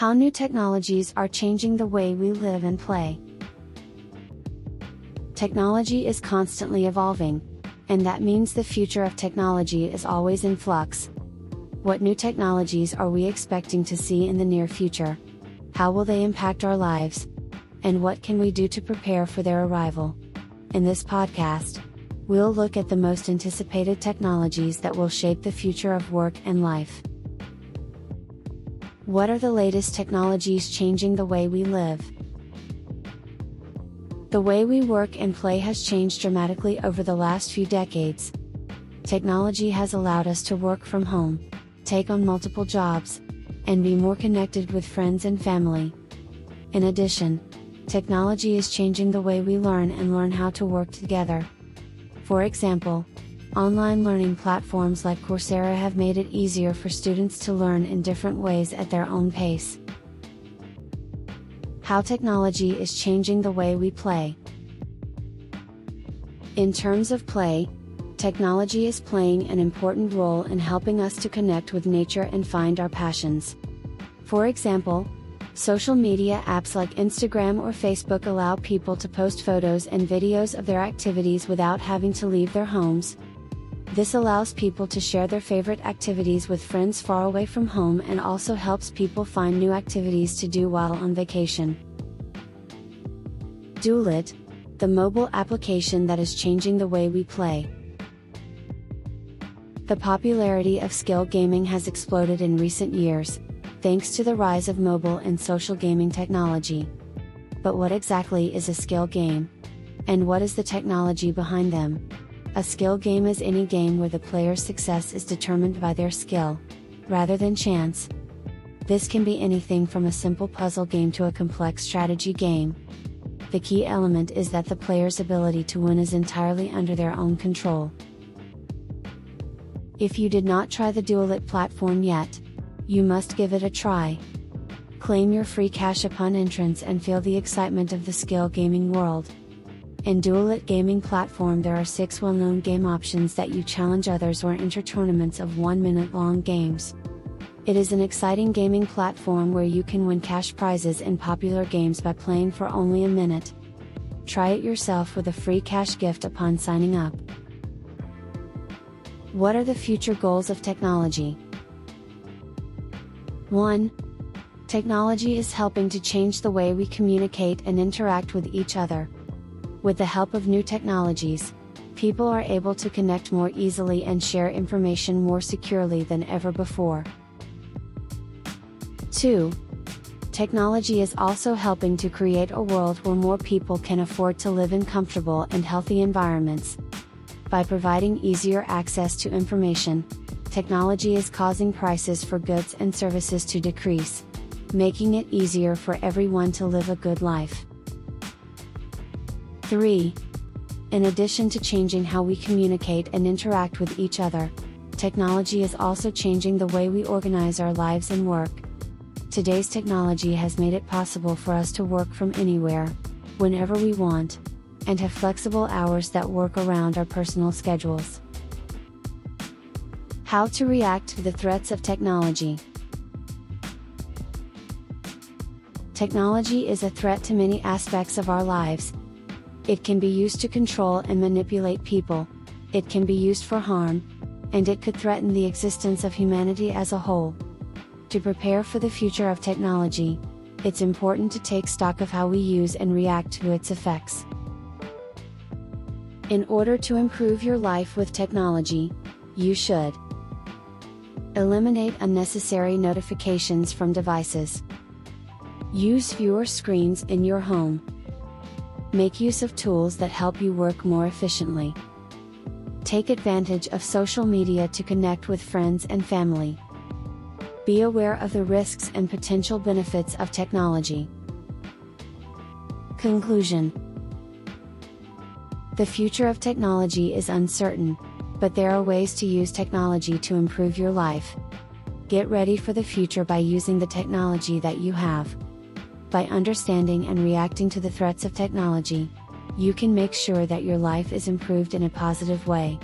How new technologies are changing the way we live and play. Technology is constantly evolving, and that means the future of technology is always in flux. What new technologies are we expecting to see in the near future? How will they impact our lives? And what can we do to prepare for their arrival? In this podcast, we'll look at the most anticipated technologies that will shape the future of work and life. What are the latest technologies changing the way we live? The way we work and play has changed dramatically over the last few decades. Technology has allowed us to work from home, take on multiple jobs, and be more connected with friends and family. In addition, technology is changing the way we learn and learn how to work together. For example, online learning platforms like Coursera have made it easier for students to learn in different ways at their own pace. How technology is changing the way we play. In terms of play, technology is playing an important role in helping us to connect with nature and find our passions. For example, social media apps like Instagram or Facebook allow people to post photos and videos of their activities without having to leave their homes. This allows people to share their favorite activities with friends far away from home and also helps people find new activities to do while on vacation. Duelit, the mobile application that is changing the way we play. The popularity of skill gaming has exploded in recent years, thanks to the rise of mobile and social gaming technology. But what exactly is a skill game? And what is the technology behind them? A skill game is any game where the player's success is determined by their skill, rather than chance. This can be anything from a simple puzzle game to a complex strategy game. The key element is that the player's ability to win is entirely under their own control. If you did not try the Duelit platform yet, you must give it a try. Claim your free cash upon entrance and feel the excitement of the skill gaming world. In Duelit gaming platform there are 6 well-known game options that you challenge others or enter tournaments of 1 minute long games. It is an exciting gaming platform where you can win cash prizes in popular games by playing for only a minute. Try it yourself with a free cash gift upon signing up. What are the future goals of technology? 1. Technology is helping to change the way we communicate and interact with each other. With the help of new technologies, people are able to connect more easily and share information more securely than ever before. 2. Technology is also helping to create a world where more people can afford to live in comfortable and healthy environments. By providing easier access to information, technology is causing prices for goods and services to decrease, making it easier for everyone to live a good life. 3. In addition to changing how we communicate and interact with each other, technology is also changing the way we organize our lives and work. Today's technology has made it possible for us to work from anywhere, whenever we want, and have flexible hours that work around our personal schedules. How to react to the threats of technology. Technology is a threat to many aspects of our lives. It can be used to control and manipulate people, it can be used for harm, and it could threaten the existence of humanity as a whole. To prepare for the future of technology, it's important to take stock of how we use and react to its effects. In order to improve your life with technology, you should Eliminate unnecessary notifications from devices. Use fewer screens in your home. Make use of tools that help you work more efficiently. Take advantage of social media to connect with friends and family. Be aware of the risks and potential benefits of technology. Conclusion The future of technology is uncertain, but there are ways to use technology to improve your life. Get ready for the future by using the technology that you have. By understanding and reacting to the threats of technology, you can make sure that your life is improved in a positive way.